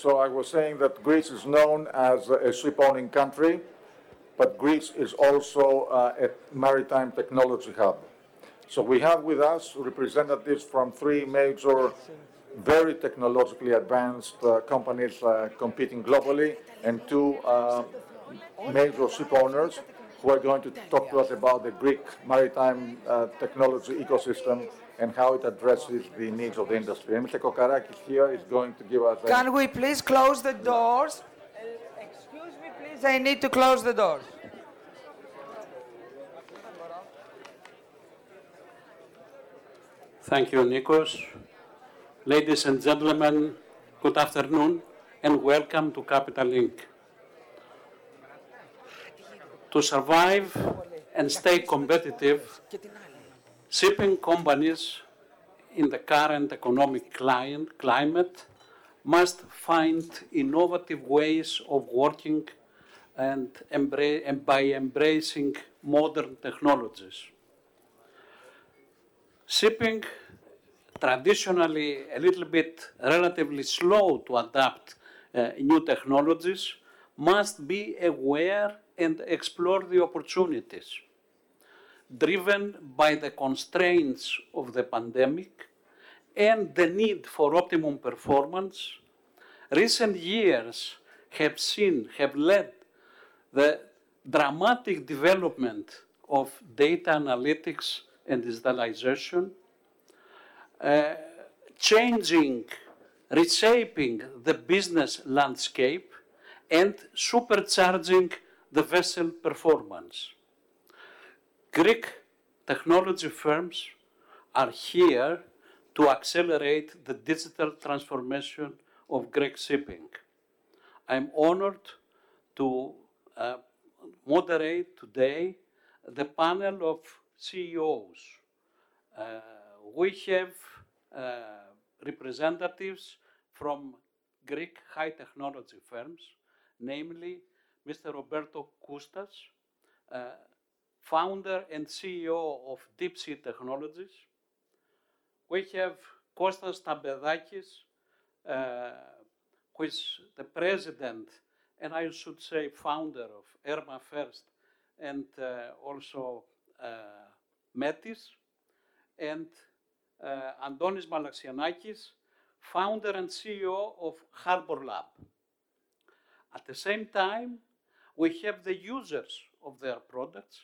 So I was saying that Greece is known as a ship-owning country, but Greece is also uh, a maritime technology hub. So we have with us representatives from three major, very technologically advanced uh, companies uh, competing globally, and two uh, major ship owners who are going to talk to us about the Greek maritime uh, technology ecosystem and how it addresses the needs of the industry. And Mr. Kokarakis here is going to give us. a- Can we please close the doors? Uh, Excuse me, please, I need to close the doors. Thank you, Nikos. Ladies and gentlemen, good afternoon and welcome to Capital Inc. To survive and stay competitive, shipping companies in the current economic cli- climate must find innovative ways of working and, embra- and by embracing modern technologies. Shipping, traditionally a little bit relatively slow to adapt uh, new technologies, must be aware and explore the opportunities. Driven by the constraints of the pandemic and the need for optimum performance, recent years have seen, have led the dramatic development of data analytics and digitalization, uh, changing, reshaping the business landscape, and supercharging the vessel performance. Greek technology firms are here to accelerate the digital transformation of Greek shipping. I'm honored to uh, moderate today the panel of CEOs. Uh, we have uh, representatives from Greek high technology firms, namely Mr. Roberto Coustas, uh, founder and CEO of Deep Sea Technologies. We have Kostas Stampedakis, uh, who is the president and I should say founder of ERMA First and uh, also uh, Metis, and Antonis Malaxianakis, founder and CEO of Harbor Lab. At the same time, we have the users of their products,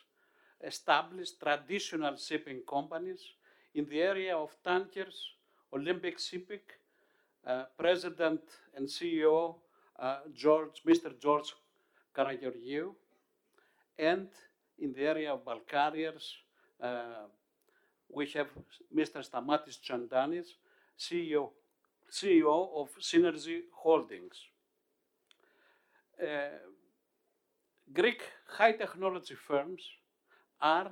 established traditional shipping companies in the area of tankers, Olympic Shipping, uh, President and CEO uh, George, Mr. George Karageorgiou, and in the area of bulk carriers, uh, we have Mr. Stamatis Tsantanis, CEO, CEO of Seanergy Holdings. Uh, Greek high technology firms are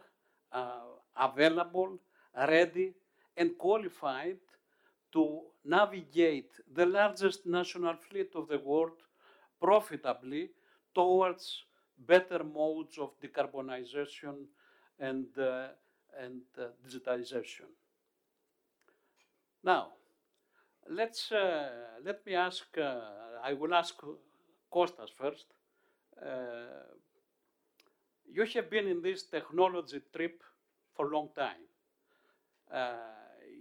uh, available, ready, and qualified to navigate the largest national fleet of the world profitably towards better modes of decarbonization and, uh, and uh, digitalization. Now, let's, uh, let me ask, uh, I will ask Kostas first. You have been in this technology trip for a long time. Uh,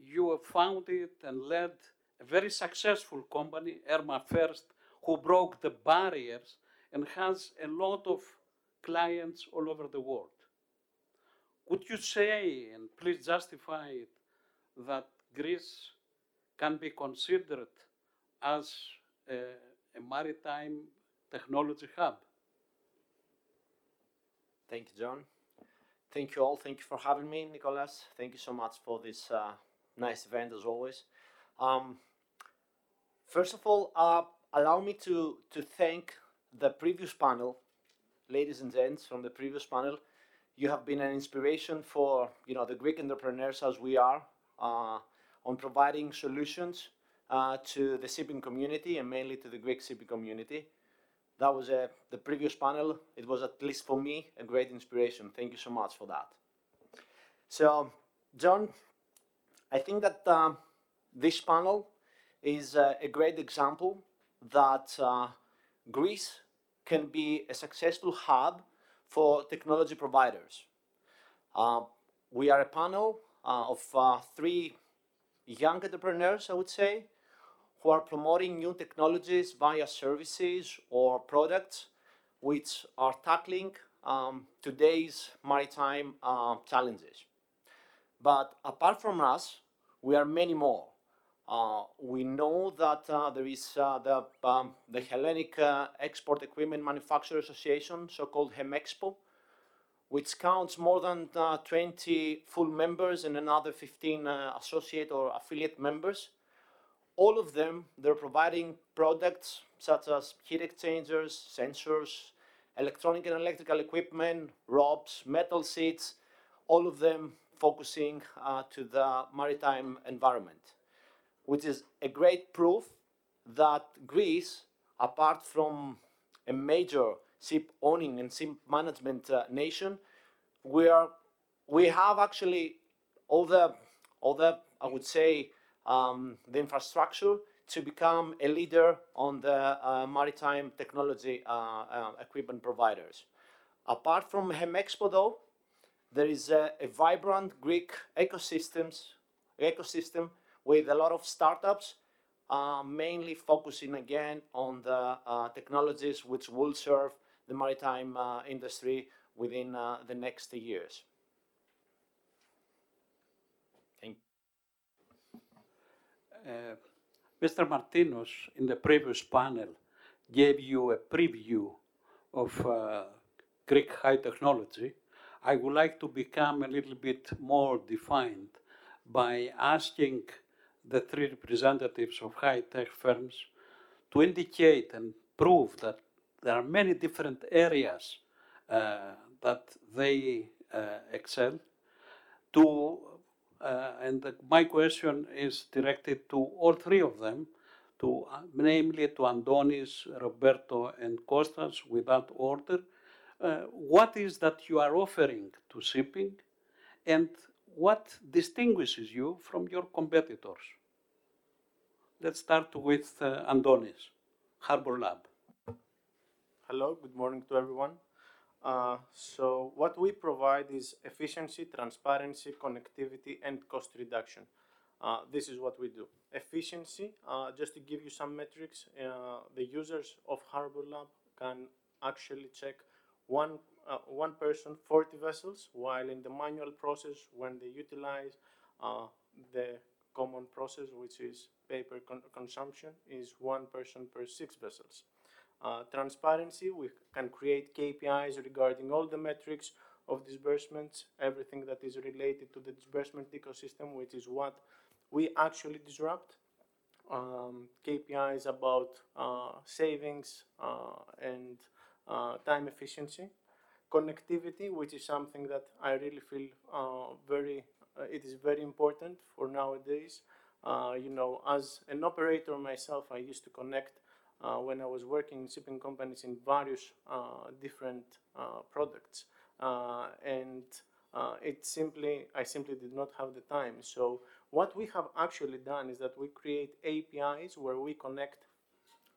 you have founded and led a very successful company, Erma First, who broke the barriers and has a lot of clients all over the world. Would you say, and please justify it, that Greece can be considered as a, a maritime technology hub? Thank you, John. Thank you all. Thank you for having me, Nicolas. Thank you so much for this uh, nice event as always. Um, first of all, uh, allow me to, to thank the previous panel, ladies and gents from the previous panel. You have been an inspiration for you know the Greek entrepreneurs as we are uh, on providing solutions uh, to the shipping community and mainly to the Greek shipping community. That was uh, the previous panel. It was at least for me a great inspiration. Thank you so much for that. So, John, I think that um, this panel is uh, a great example that uh, Greece can be a successful hub for technology providers. Uh, we are a panel uh, of uh, three young entrepreneurs, I would say, who are promoting new technologies via services or products which are tackling um, today's maritime uh, challenges. But apart from us, we are many more. Uh, we know that uh, there is uh, the, um, the Hellenic uh, Export Equipment Manufacturers Association, so-called HEMEXPO, which counts more than uh, 20 full members and another 15 uh, associate or affiliate members. All of them, they're providing products such as heat exchangers, sensors, electronic and electrical equipment, ropes, metal seats, all of them focusing uh, to the maritime environment, which is a great proof that Greece, apart from a major ship owning and ship management uh, nation, we are we have actually all the all the I would say um, the infrastructure to become a leader on the uh, maritime technology uh, uh, equipment providers. Apart from HEMEXPO though, there is a, a vibrant Greek ecosystems, ecosystem with a lot of startups, uh, mainly focusing again on the technologies which will serve the maritime industry within the next years. Thank uh, Mr. Martinos, in the previous panel, gave you a preview of uh, Greek high technology. I would like to become a little bit more defined by asking the three representatives of high tech firms to indicate and prove that there are many different areas uh, that they uh, excel to uh, and the, my question is directed to all three of them, to uh, namely to Andonis, Roberto, and Costas, without order. Uh, what is that you are offering to shipping, and what distinguishes you from your competitors? Let's start with uh, Andonis, Harbor Lab. Hello, good morning to everyone. Uh, so what we provide is efficiency, transparency, connectivity, and cost reduction. Uh, this is what we do. Efficiency, uh, just to give you some metrics, uh, the users of Harbor Lab can actually check one, uh, one person, 40 vessels, while in the manual process, when they utilize the common process, which is paper con consumption, is one person per six vessels. Uh, transparency, we can create KPIs regarding all the metrics of disbursements, everything that is related to the disbursement ecosystem, which is what we actually disrupt. Um, KPIs about uh, savings uh, and uh, time efficiency. Connectivity, which is something that I really feel uh, very, it is very important for nowadays. you know, as an operator myself, I used to connect uh, when I was working in shipping companies in various uh, different uh, products. Uh, and uh, it simply, I simply did not have the time. So what we have actually done is that we create APIs where we connect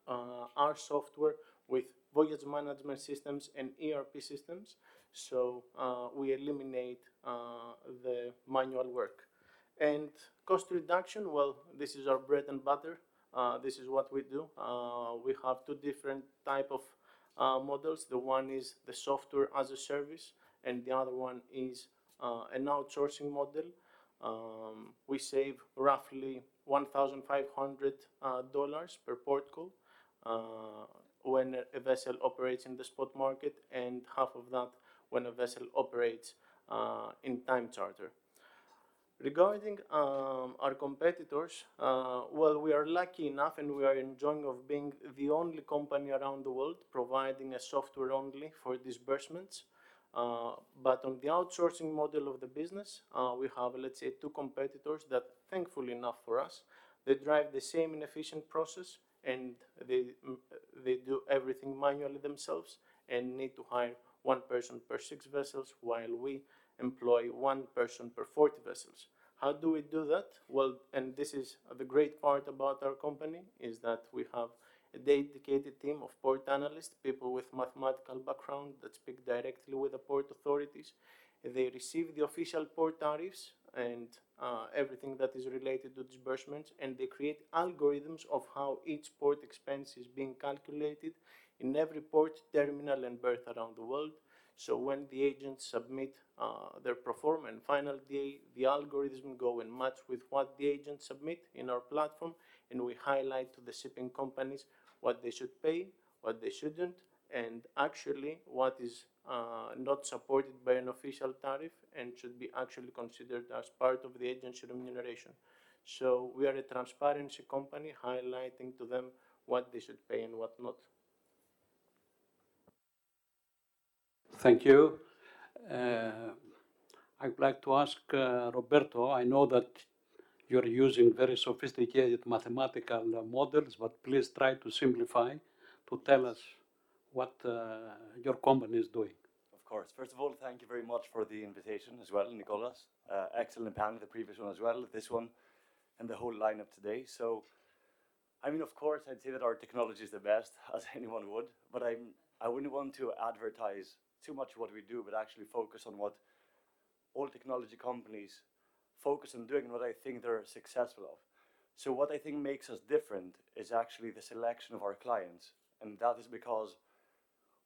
our software with voyage management systems and ERP systems. So we eliminate the manual work. And cost reduction, well, this is our bread and butter. Uh, this is what we do. Uh, we have two different type of uh, models. The one is the software as a service, and the other one is uh, an outsourcing model. Um, we save roughly $1,500 uh, per port call when a vessel operates in the spot market, and half of that when a vessel operates in time charter. Regarding um, our competitors, uh, well, we are lucky enough and we are enjoying of being the only company around the world providing a software only for disbursements. Uh, but on the outsourcing model of the business, uh, we have, let's say, two competitors that, thankfully enough for us, they drive the same inefficient process and they, they do everything manually themselves and need to hire one person per six vessels while we employ one person per 40 vessels. How do we do that? Well, and this is the great part about our company is that we have a dedicated team of port analysts, people with mathematical background that speak directly with the port authorities. They receive the official port tariffs and uh, everything that is related to disbursements, and they create algorithms of how each port expense is being calculated in every port, terminal, and berth around the world. So when the agents submit uh, their proforma and final the, the algorithm go and match with what the agents submit in our platform, and we highlight to the shipping companies what they should pay, what they shouldn't, and actually what is uh, not supported by an official tariff and should be actually considered as part of the agency remuneration. So we are a transparency company highlighting to them what they should pay and what not. Thank you. Uh, I'd like to ask uh, Roberto, I know that you're using very sophisticated mathematical uh, models, but please try to simplify to tell us what uh, your company is doing. Of course. First of all, thank you very much for the invitation as well, Nicolas. Uh, excellent panel, the previous one as well, this one, and the whole lineup today. So, I mean, of course, I'd say that our technology is the best, as anyone would, but I'm, I wouldn't want to advertise too much what we do, but actually focus on what all technology companies focus on doing and what I think they're successful of. So what I think makes us different is actually the selection of our clients. And that is because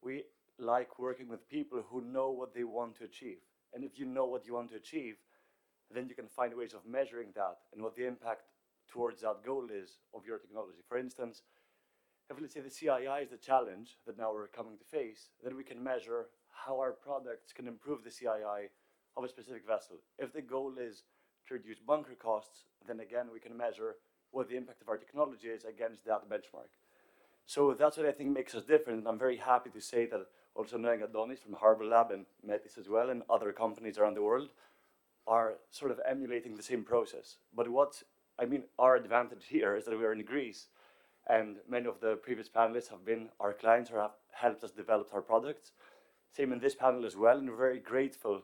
we like working with people who know what they want to achieve. And if you know what you want to achieve, then you can find ways of measuring that and what the impact towards that goal is of your technology. For instance, if let's say the CII is the challenge that now we're coming to face, then we can measure how our products can improve the CII of a specific vessel. If the goal is to reduce bunker costs, then again we can measure what the impact of our technology is against that benchmark. So that's what I think makes us different. And I'm very happy to say that also knowing Adonis from Harbor Lab and Metis as well and other companies around the world are sort of emulating the same process. But what I mean, our advantage here is that we're in Greece and many of the previous panelists have been our clients or have helped us develop our products. Same in this panel as well, and we're very grateful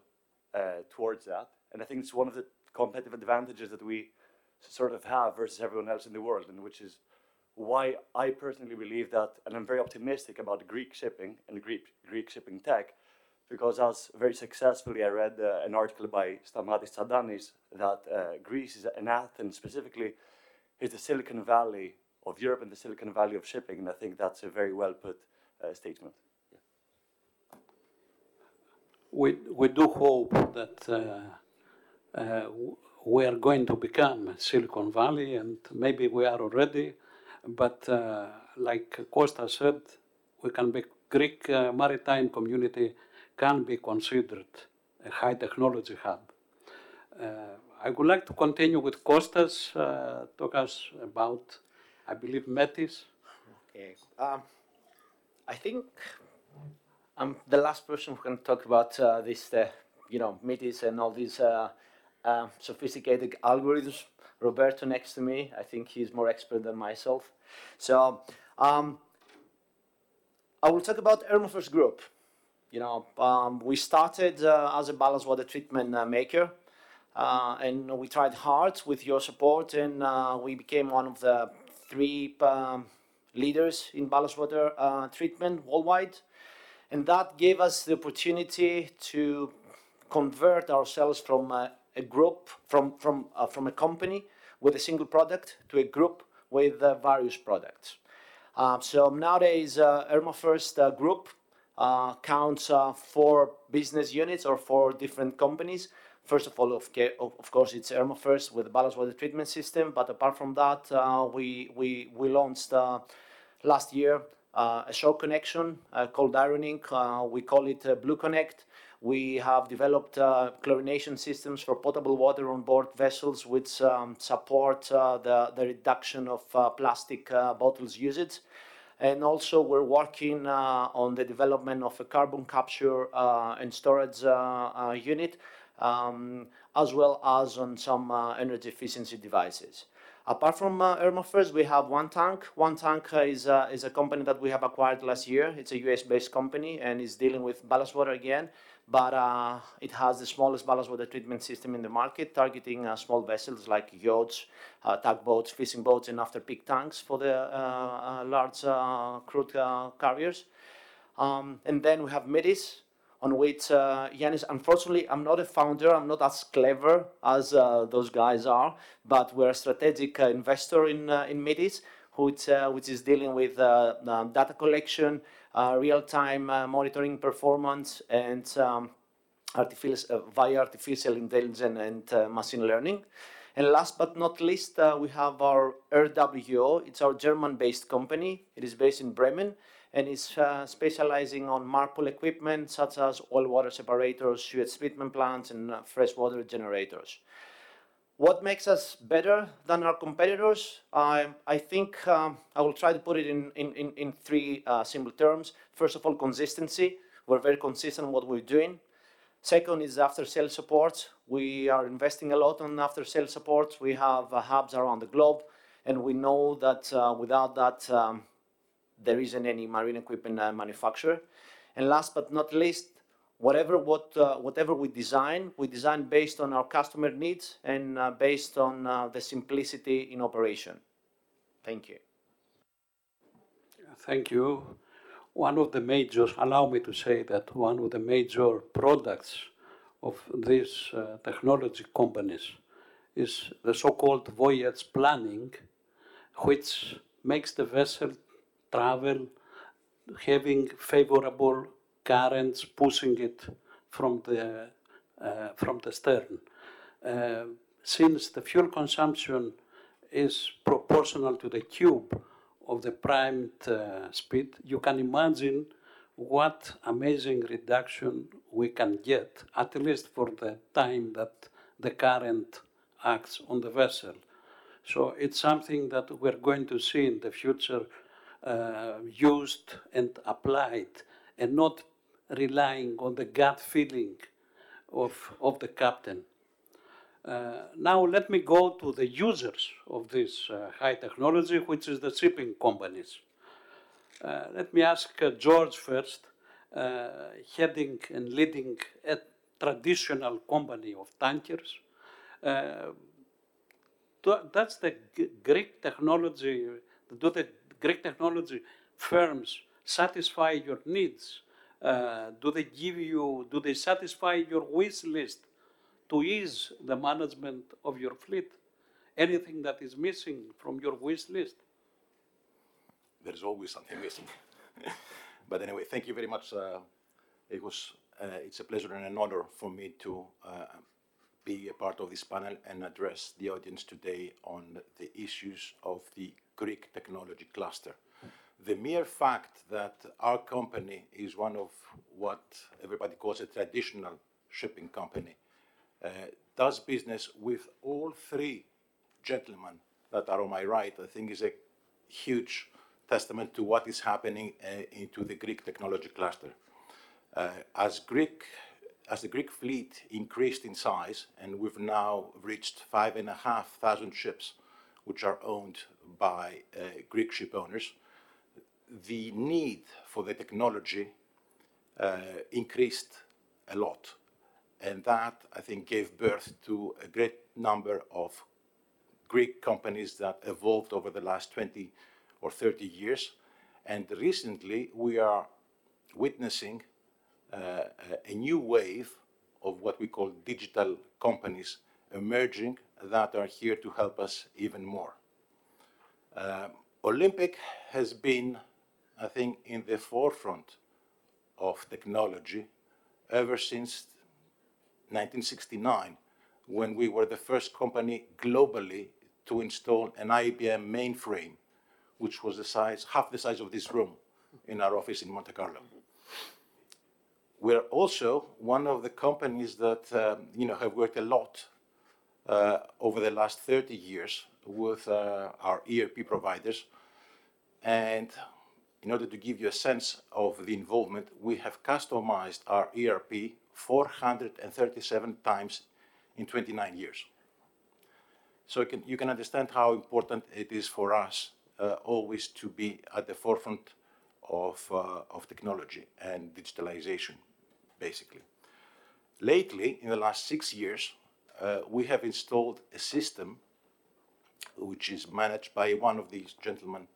uh, towards that. And I think it's one of the competitive advantages that we sort of have versus everyone else in the world, and which is why I personally believe that, and I'm very optimistic about Greek shipping and Greek, Greek shipping tech, because as very successfully I read uh, an article by Stamatis Tsantanis that uh, Greece is, and Athens specifically, is the Silicon Valley of Europe and the Silicon Valley of shipping, and I think that's a very well put uh, statement. We, we do hope that uh, uh, we are going to become Silicon Valley, and maybe we are already. But uh, like Costa said, we can be Greek uh, maritime community can be considered a high technology hub. I would like to continue with Costas, uh, talk us about, I believe, Metis. Okay. Um, I think I'm the last person who can talk about uh, this, uh, you know, Metis and all these uh, uh, sophisticated algorithms. Roberto next to me, I think he's more expert than myself. So um, I will talk about ERMA First Group. You know, um, we started uh, as a ballast water treatment uh, maker, and we tried hard with your support, and we became one of the three um, leaders in ballast water treatment worldwide. And that gave us the opportunity to convert ourselves from a, a group, from, from, uh, from a company with a single product to a group with uh, various products. Uh, so nowadays, uh, ERMA First uh, Group uh, counts uh, four business units or four different companies. First of all, of, of course, it's ERMA First with the ballast water treatment system. But apart from that, we, we, we launched last year a shore connection uh, cold ironing. Uh, we call it uh, Blue Connect. We have developed uh, chlorination systems for potable water on board vessels, which um, support uh, the, the reduction of uh, plastic uh, bottles usage. And also, we're working uh, on the development of a carbon capture uh, and storage uh, uh, unit, um, as well as on some uh, energy efficiency devices. Apart from uh, we have One Tank. One Tank uh, is, uh, is a company that we have acquired last year. It's a US-based company and is dealing with ballast water again, but uh, it has the smallest ballast water treatment system in the market, targeting uh, small vessels like yachts, uh, tugboats, fishing boats, and after-peak tanks for the large crude carriers. Um, and then we have Metis, on which uh, unfortunately, I'm not a founder. I'm not as clever as uh, those guys are, but we're a strategic uh, investor in uh, in Metis, which uh, which is dealing with uh, um, data collection, real-time monitoring performance, and um, artificial via artificial intelligence and machine learning. And last but not least, we have our RWO. It's our German-based company. It is based in Bremen and is uh, specializing on MARPOL equipment such as oil water separators, sewage treatment plants, and uh, freshwater generators. What makes us better than our competitors? I, I think um, I will try to put it in, in, in, three uh, simple terms. First of all, consistency. We're very consistent in what we're doing. Second is after sales support. We are investing a lot on after sales support. We have uh, hubs around the globe, and we know that uh, without that, um, there isn't any marine equipment uh, manufacturer. And last but not least, whatever what uh, whatever we design, we design based on our customer needs and uh, based on uh, the simplicity in operation. Thank you. Thank you. One of the major, allow me to say that one of the major products of these uh, technology companies is the so-called voyage planning, which makes the vessel travel, having favorable currents pushing it from the, uh, from the stern. Uh, since the fuel consumption is proportional to the cube of the primed uh, speed, you can imagine what amazing reduction we can get, at least for the time that the current acts on the vessel. So it's something that we're going to see in the future uh, used and applied and not relying on the gut feeling of, of the captain. Uh, now let me go to the users of this uh, high technology, which is the shipping companies. Uh, let me ask uh, George first, uh, heading and leading a traditional company of tankers. that's the Greek technology, do the Greek technology firms satisfy your needs? Uh, do they give you, do they satisfy your wish list to ease the management of your fleet? Anything that is missing from your wish list? There's always something missing. but anyway, thank you very much. Uh, it was, uh, it's a pleasure and an honor for me to uh, be a part of this panel and address the audience today on the issues of the Greek technology cluster. The mere fact that our company is one of what everybody calls a traditional shipping company uh, does business with all three gentlemen that are on my right, I think is a huge testament to what is happening uh, into the Greek technology cluster. Uh, as Greek as the Greek fleet increased in size, and we've now reached five and a half thousand ships, which are owned by uh, Greek ship owners, the need for the technology uh, increased a lot. And that, I think, gave birth to a great number of Greek companies that evolved over the last 20 or 30 years. And recently, we are witnessing a new wave of what we call digital companies emerging that are here to help us even more. Uh, Olympic has been, I think, in the forefront of technology ever since 1969, when we were the first company globally to install an IBM mainframe, which was the size, half the size of this room in our office in Monte Carlo. We're also one of the companies that um, you know have worked a lot uh, over the last 30 years with uh, our ERP providers. And in order to give you a sense of the involvement, we have customized our ERP 437 times in 29 years. So you can, you can understand how important it is for us uh, always to be at the forefront of, uh, of technology and digitalization, basically. Lately, in the last six years, uh, we have installed a system which is managed by one of these gentlemen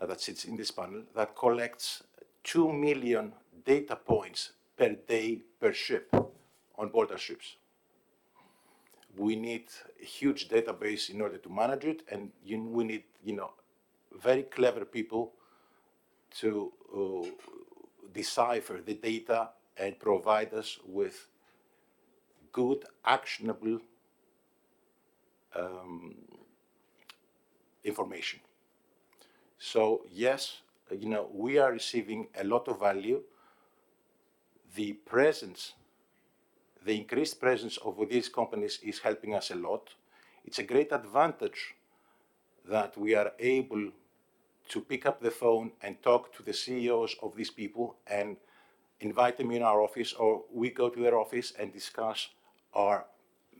uh, that sits in this panel that collects 2 million data points per day per ship on board our ships. We need a huge database in order to manage it, and you, we need, you know, very clever people to uh, decipher the data and provide us with good, actionable um, information. So yes, you know, we are receiving a lot of value. The presence, the increased presence of these companies is helping us a lot. It's a great advantage that we are able to pick up the phone and talk to the CEOs of these people and invite them in our office, or we go to their office and discuss our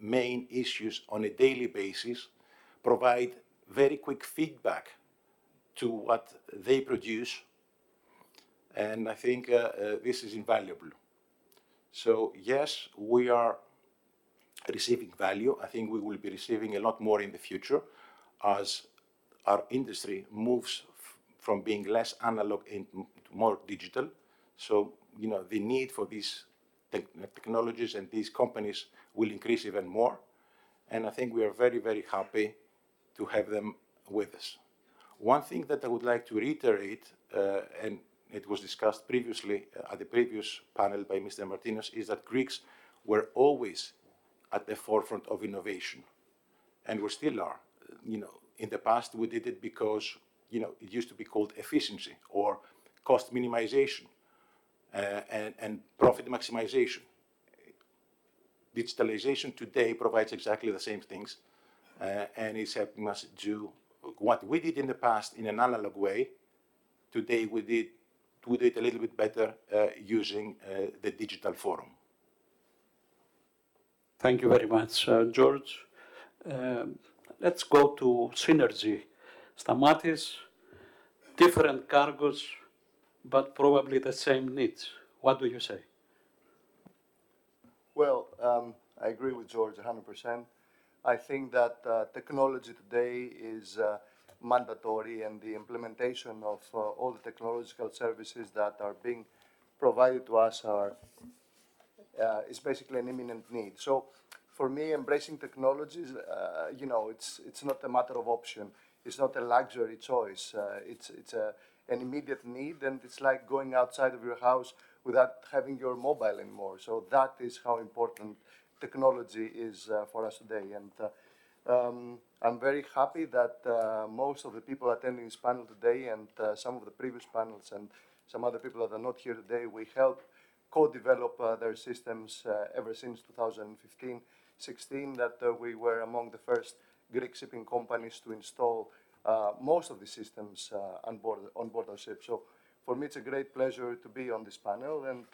main issues on a daily basis, provide very quick feedback to what they produce, and I think uh, uh, this is invaluable. So yes, we are receiving value. I think we will be receiving a lot more in the future as our industry moves from being less analog into more digital. So, you know, the need for these te technologies and these companies will increase even more. And I think we are very, very happy to have them with us. One thing that I would like to reiterate, uh, and it was discussed previously uh, at the previous panel by Mr. Martinos, is that Greeks were always at the forefront of innovation, and we still are. You know, in the past we did it because you know it used to be called efficiency or cost minimization and, and profit maximization. Digitalization today provides exactly the same things, uh, and it's helping us do what we did in the past in an analog way. Today we did we do it a little bit better uh, using uh, the digital forum. Thank you very much, uh, George. Um, let's go to Seanergy. Stamatis, different cargos, but probably the same needs. What do you say? Well, um, I agree with George 100%. I think that uh, technology today is uh, mandatory and the implementation of uh, all the technological services that are being provided to us are, uh, is basically an imminent need. So for me, embracing technologies, uh, you know, it's, it's not a matter of option. It's not a luxury choice. Uh, it's it's a, an immediate need, and it's like going outside of your house without having your mobile anymore. So that is how important technology is uh, for us today. And uh, um, I'm very happy that uh, most of the people attending this panel today and uh, some of the previous panels and some other people that are not here today, we helped co-develop uh, their systems uh, ever since 2015, 16, that we were among the first Greek shipping companies to install most of the systems on, board, on board our ship. So for me, it's a great pleasure to be on this panel and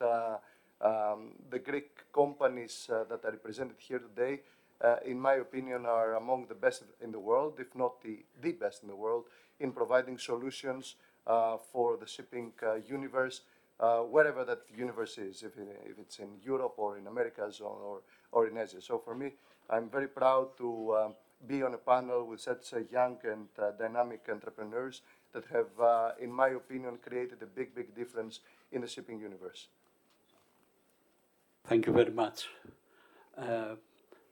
um, the Greek companies uh, that are represented here today, uh, in my opinion, are among the best in the world, if not the, the best in the world, in providing solutions uh, for the shipping uh, universe, uh, wherever that universe is, if, if it's in Europe or in Americas or, or, or, in Asia. So for me, I'm very proud to um, be on a panel with such young and uh, dynamic entrepreneurs that have, in my opinion, created a big, big difference in the shipping universe. Thank you very much. Uh,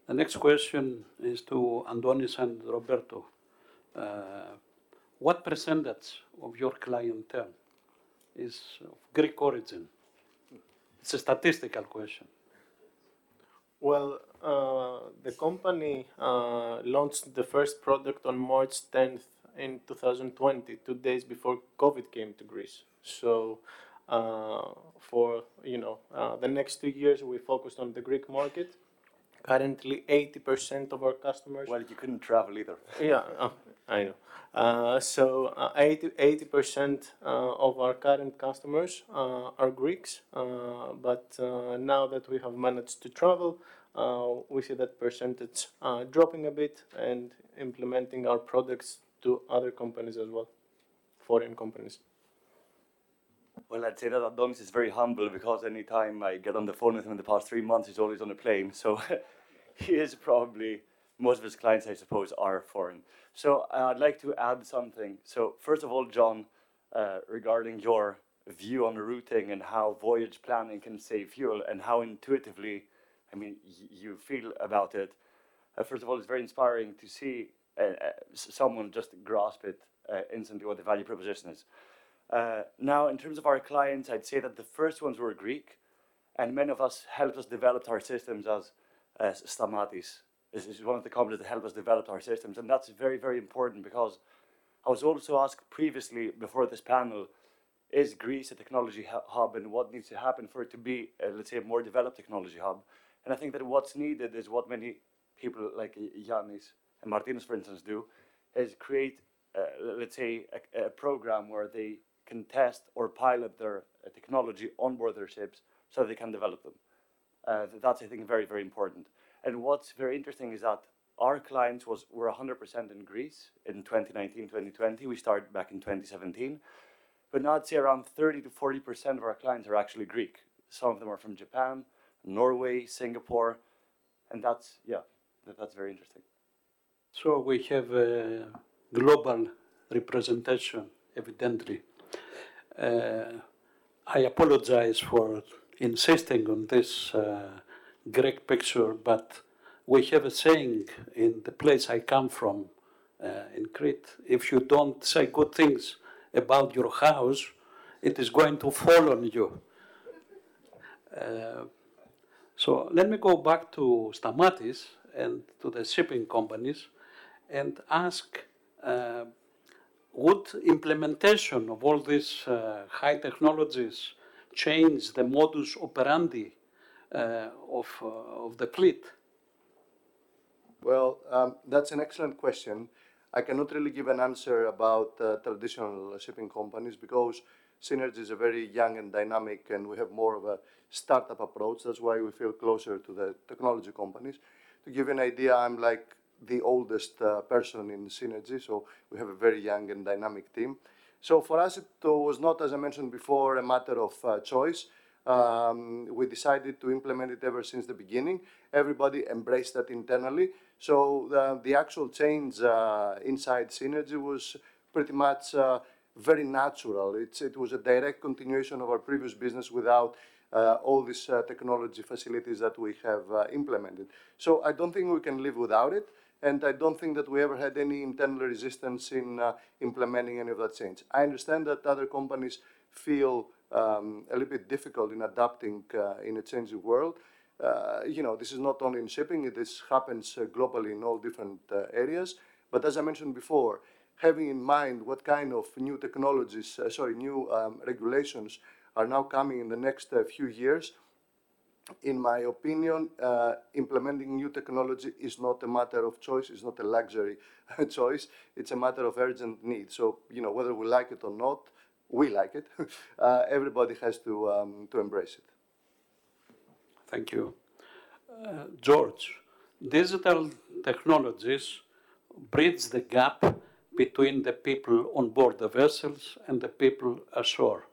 the next question is to Andonis and Roberto. Uh, what percentage of your clientele is of Greek origin? It's a statistical question. Well, uh, the company uh, launched the first product on March 10th in 2020, two days before COVID came to Greece. So uh, for you know uh, the next two years, we focused on the Greek market. Currently, 80% of our customers. Well, you couldn't travel either. Yeah, uh, I know. Uh, so uh, 80 percent uh, of our current customers are Greeks, but now that we have managed to travel, uh, we see that percentage uh, dropping a bit and implementing our products to other companies as well, foreign companies. Well, I'd say that Adonis is very humble because anytime I get on the phone with him in the past three months, he's always on a plane. So he is probably, most of his clients, I suppose, are foreign. So uh, I'd like to add something. So, first of all, John, uh, regarding your view on routing and how voyage planning can save fuel and how intuitively, I mean, you feel about it. Uh, first of all, it's very inspiring to see uh, uh, someone just grasp it uh, instantly what the value proposition is. Uh, now, in terms of our clients, I'd say that the first ones were Greek, and many of us helped us develop our systems as Stamatis. This is one of the companies that helped us develop our systems, and that's very, very important because I was also asked previously before this panel, is Greece a technology hub and what needs to happen for it to be, uh, let's say, a more developed technology hub? And I think that what's needed is what many people like Y- Yannis and Martinos, for instance, do, is create, uh, let's say, a, a program where they can test or pilot their uh, technology on board their ships so they can develop them. Uh, that's, I think, very, very important. And what's very interesting is that our clients was were 100% in Greece in 2019, 2020. We started back in 2017. But now I'd say around 30 to 40% of our clients are actually Greek. Some of them are from Japan, Norway, Singapore, and that's, yeah, that, that's very interesting. So we have a global representation, evidently. Uh, I apologize for insisting on this uh, Greek picture, but we have a saying in the place I come from uh, in Crete if you don't say good things about your house, it is going to fall on you. Uh, so let me go back to Stamatis and to the shipping companies and ask uh, would implementation of all these uh, high technologies change the modus operandi uh, of, uh, of the fleet? Well, um, that's an excellent question. I cannot really give an answer about uh, traditional shipping companies because Seanergy is a very young and dynamic, and we have more of a startup approach. That's why we feel closer to the technology companies. To give you an idea, I'm like the oldest uh, person in Seanergy, so we have a very young and dynamic team. So for us, it was not, as I mentioned before, a matter of uh, choice. Um, we decided to implement it ever since the beginning. Everybody embraced that internally. So the, the actual change uh, inside Seanergy was pretty much uh, very natural. It's, it was a direct continuation of our previous business without uh, all these uh, technology facilities that we have uh, implemented. So I don't think we can live without it, and I don't think that we ever had any internal resistance in uh, implementing any of that change. I understand that other companies feel um, a little bit difficult in adapting uh, in a changing world. Uh, you know, this is not only in shipping, this happens globally in all different areas. But as I mentioned before, having in mind what kind of new technologies, uh, sorry, new um, regulations are now coming in the next uh, few years, in my opinion, uh, implementing new technology is not a matter of choice, it's not a luxury choice, it's a matter of urgent need. So, you know, whether we like it or not, we like it, uh, everybody has to, um, to embrace it. Thank you. Uh, George, digital technologies bridge the gap between the people on board the vessels and the people ashore.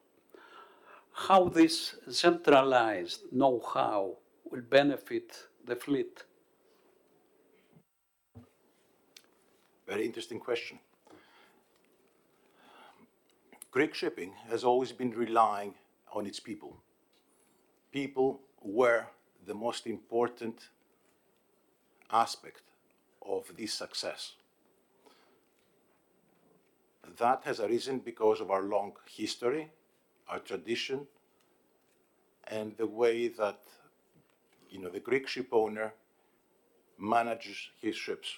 How this centralized know-how will benefit the fleet? Very interesting question. Greek shipping has always been relying on its people. People were the most important aspect of this success. That has arisen because of our long history, our tradition, and the way that you know, the Greek ship owner manages his ships.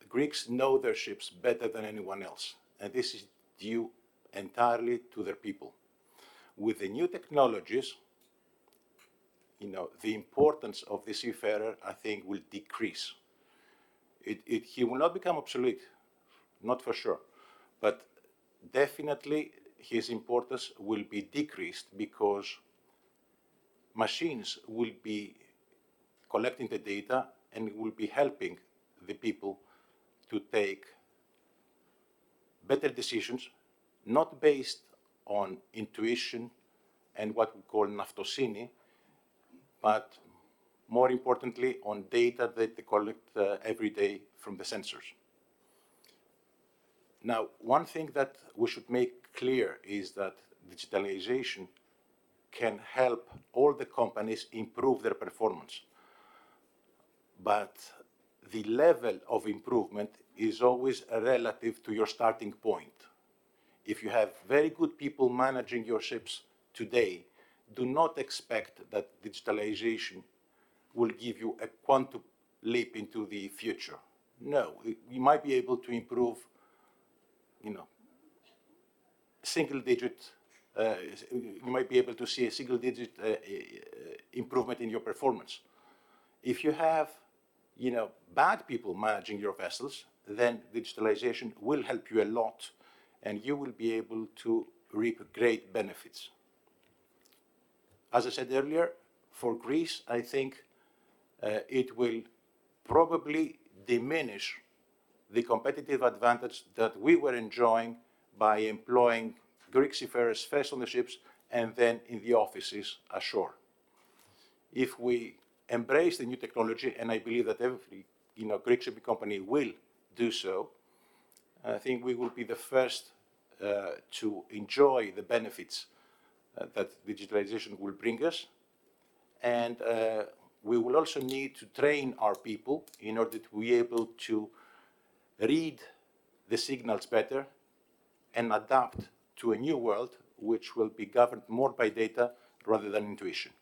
The Greeks know their ships better than anyone else, and this is due entirely to their people. With the new technologies, you know, the importance of the seafarer, I think, will decrease. It, it, he will not become obsolete, not for sure, but definitely his importance will be decreased because machines will be collecting the data and will be helping the people to take better decisions, not based on intuition and what we call naftosini, but more importantly on data that they collect uh, every day from the sensors. Now, one thing that we should make clear is that digitalization can help all the companies improve their performance. But the level of improvement is always relative to your starting point. If you have very good people managing your ships today, do not expect that digitalization will give you a quantum leap into the future. No, you might be able to improve, you know, single digit, uh, you might be able to see a single digit uh, uh, improvement in your performance. If you have, you know, bad people managing your vessels, then digitalization will help you a lot and you will be able to reap great benefits. As I said earlier, for Greece, I think uh, it will probably diminish the competitive advantage that we were enjoying by employing Greek seafarers first on the ships and then in the offices ashore. If we embrace the new technology, and I believe that every you know, Greek shipping company will do so, I think we will be the first uh, to enjoy the benefits uh, that digitalization will bring us. And uh, we will also need to train our people in order to be able to read the signals better and adapt to a new world which will be governed more by data rather than intuition.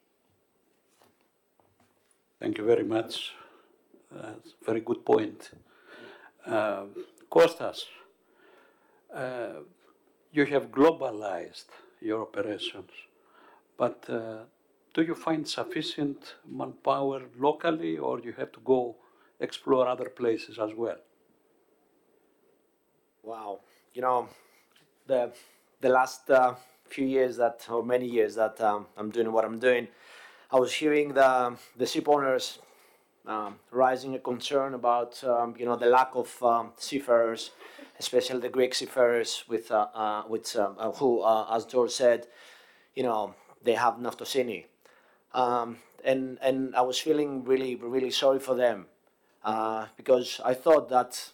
Thank you very much. Very good point. Uh, Kostas, uh, you have globalized your operations, but uh, do you find sufficient manpower locally or you have to go explore other places as well? Wow, you know, the the last uh, few years that, or many years that um, I'm doing what I'm doing, I was hearing the the ship owners um, rising a concern about um, you know the lack of um, seafarers, especially the Greek seafarers, with uh, uh, with um, uh, who, uh, as George said, you know they have naftosini, um, and and I was feeling really really sorry for them uh, because I thought that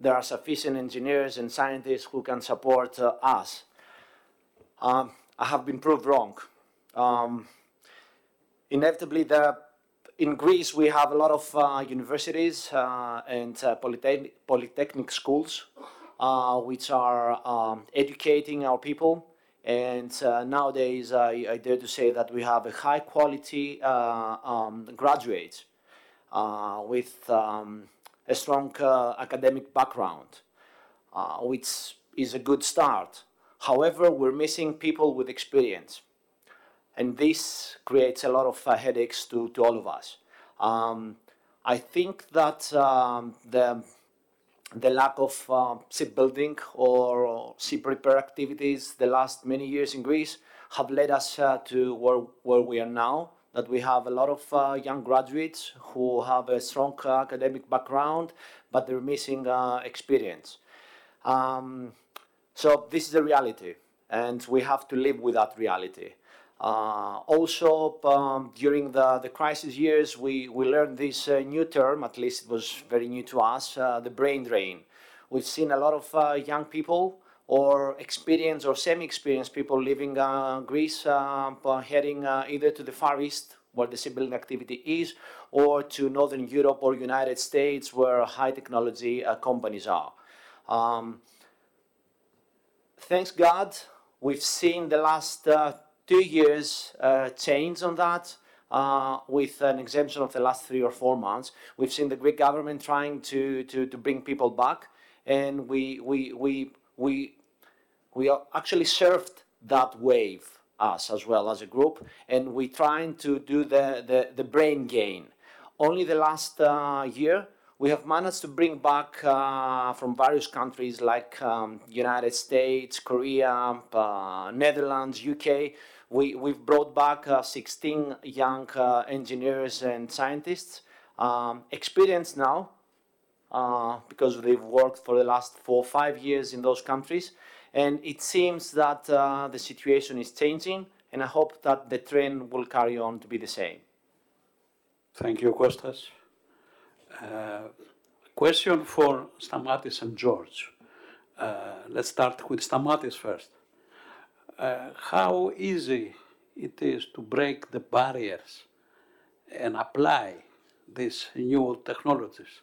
there are sufficient engineers and scientists who can support uh, us. Um, I have been proved wrong. inevitably, there in Greece, we have a lot of uh, universities uh, and uh, polytechnic, polytechnic schools uh, which are um, educating our people. And uh, nowadays, I, I, dare to say that we have a high quality um, graduates with um, a strong academic background, which is a good start. However, we're missing people with experience and this creates a lot of uh, headaches to, to all of us. Um, I think that um, the the lack of uh, shipbuilding or ship repair activities the last many years in Greece have led us uh, to where, where we are now. That we have a lot of uh, young graduates who have a strong academic background, but they're missing uh, experience. Um, so this is the reality, and we have to live with that reality. Uh, also, um, during the, the crisis years, we, we learned this uh, new term, at least it was very new to us, uh, the brain drain. We've seen a lot of uh, young people or experienced or semi-experienced people leaving uh, Greece, uh, heading either to the Far East, where the shipbuilding activity is, or to Northern Europe or United States, where high technology companies are. Um, thanks God, we've seen the last two years uh, change on that. Uh, with an exemption of the last three or four months, we've seen the Greek government trying to, to, to bring people back, and we we we we we actually surfed that wave us as well as a group, and we're trying to do the, the, the brain gain. Only the last uh, year we have managed to bring back uh, from various countries like um, United States, Korea, uh, Netherlands, UK. We, we've brought back uh, 16 young uh, engineers and scientists, um, experienced now uh, because they've worked for the last four or five years in those countries. And it seems that uh, the situation is changing, and I hope that the trend will carry on to be the same. Thank you, Kostas. Uh, question for Stamatis and George. Uh, let's start with Stamatis first. Uh, how easy it is to break the barriers and apply these new technologies?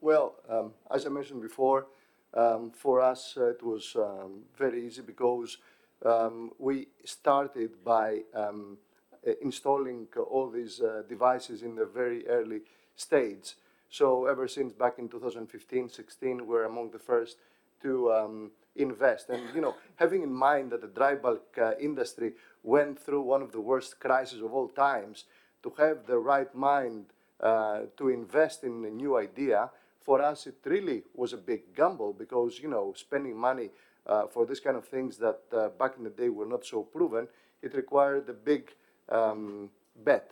Well, um, as I mentioned before, um, for us uh, it was um, very easy because um, we started by um, uh, installing all these uh, devices in the very early stage. So ever since back in 2015, 16, we're among the first to um, invest. And you know, having in mind that the dry bulk uh, industry went through one of the worst crises of all times, to have the right mind uh, to invest in a new idea for us, it really was a big gamble because, you know, spending money uh, for this kind of things that uh, back in the day were not so proven, it required a big um, bet.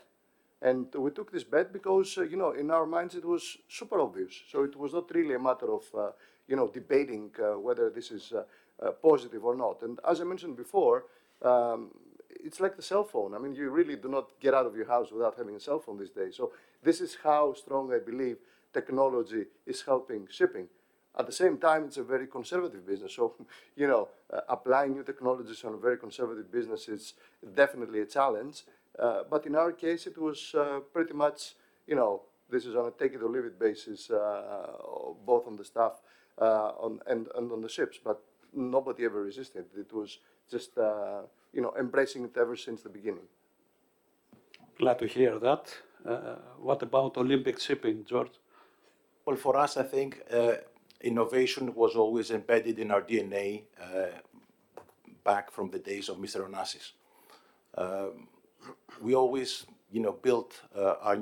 And we took this bet because, uh, you know, in our minds it was super obvious. So it was not really a matter of, uh, you know, debating uh, whether this is uh, positive or not. And as I mentioned before, um, it's like the cell phone. I mean, you really do not get out of your house without having a cell phone these days. So this is how strong I believe technology is helping shipping. At the same time, it's a very conservative business. So, you know, uh, applying new technologies on a very conservative business is definitely a challenge. Uh, but in our case, it was uh, pretty much, you know, this is on a take it or leave it basis, uh, both on the staff uh, on, and, and on the ships. But nobody ever resisted. It was just, uh, you know, embracing it ever since the beginning. Glad to hear that. what about Olympic shipping, George? Well, for us, I think uh, innovation was always embedded in our DNA uh, back from the days of Mr. Onassis. Um, we always, you know, built our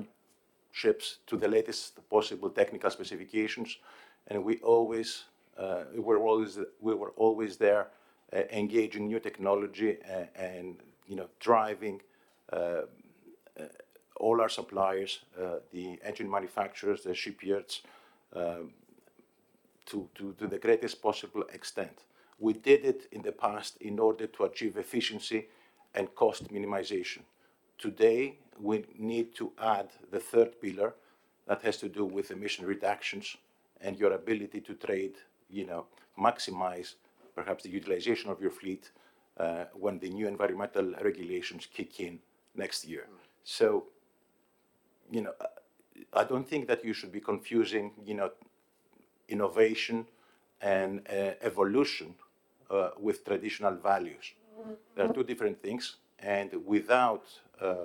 ships to the latest possible technical specifications, and we always, uh, we were always, we were always there, uh, engaging new technology and, and, you know, driving uh, all our suppliers, uh, the engine manufacturers, the shipyards, um, to, to, to the greatest possible extent. We did it in the past in order to achieve efficiency and cost minimization. Today, we need to add the third pillar that has to do with emission reductions and your ability to trade, you know, maximize perhaps the utilization of your fleet uh, when the new environmental regulations kick in next year. So you know, I don't think that you should be confusing, you know, innovation and uh, evolution uh, with traditional values. There are two different things, and without uh,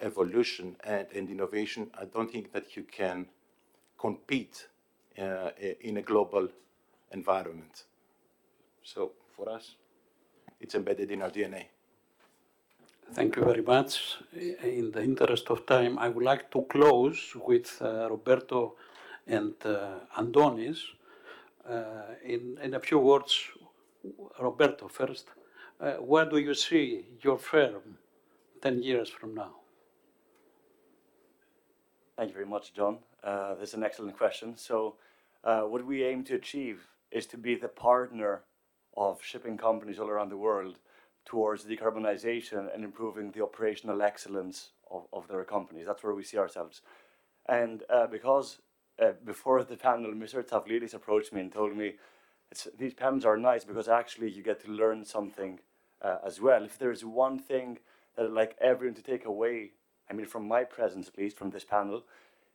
evolution and, and, innovation, I don't think that you can compete uh, in a global environment. So for us, it's embedded in our DNA. Thank you very much. In the interest of time, I would like to close with uh, Roberto and uh, Andonis. Uh, in, in a few words, Roberto first, uh, where do you see your firm 10 years from now? Thank you very much, John. Uh, that's an excellent question. So, uh, what we aim to achieve is to be the partner of shipping companies all around the world towards decarbonization and improving the operational excellence of, of their companies. That's where we see ourselves. And uh, because uh, before the panel, Mr. Tavlidis approached me and told me, these panels are nice because actually you get to learn something uh, as well. If there's one thing that I'd like everyone to take away, I mean, from my presence at least, from this panel,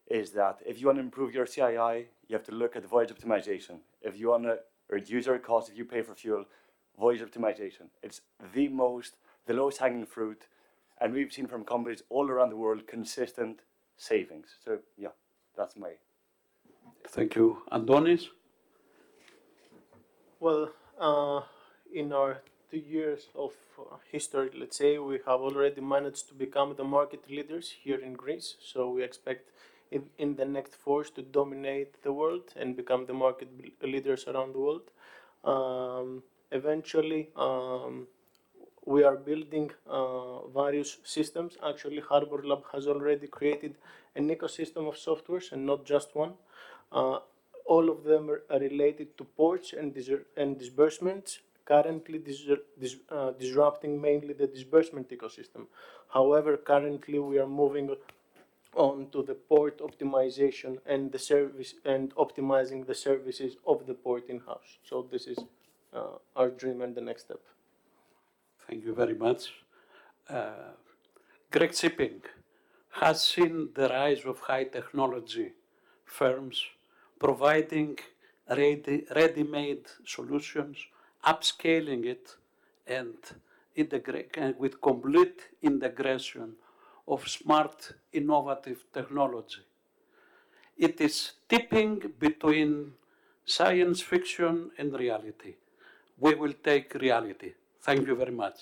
is that if you want to improve your CII, you have to look at voyage optimization. If you want to reduce your cost, if you pay for fuel, voyage optimization. It's the most, the lowest hanging fruit, and we've seen from companies all around the world consistent savings. So yeah, that's my. Thank you, Andonis. Well, uh, in our two years of uh, history, let's say, we have already managed to become the market leaders here in Greece. So we expect in, in the next force to dominate the world and become the market leaders around the world. Um, eventually, um, we are building uh, various systems. Actually, Harbor Lab has already created an ecosystem of softwares and not just one. Uh, all of them are, related to ports and, dis- and disbursements, currently dis- dis- uh, disrupting mainly the disbursement ecosystem. However, currently we are moving on to the port optimization and the service and optimizing the services of the port in-house. So this is uh, our dream and the next step. Thank you very much. Uh, Greek Shipping has seen the rise of high technology firms providing ready, ready-made solutions, upscaling it, and with complete integration of smart, innovative technology. It is tipping between science fiction and reality. We will take reality. Thank you very much.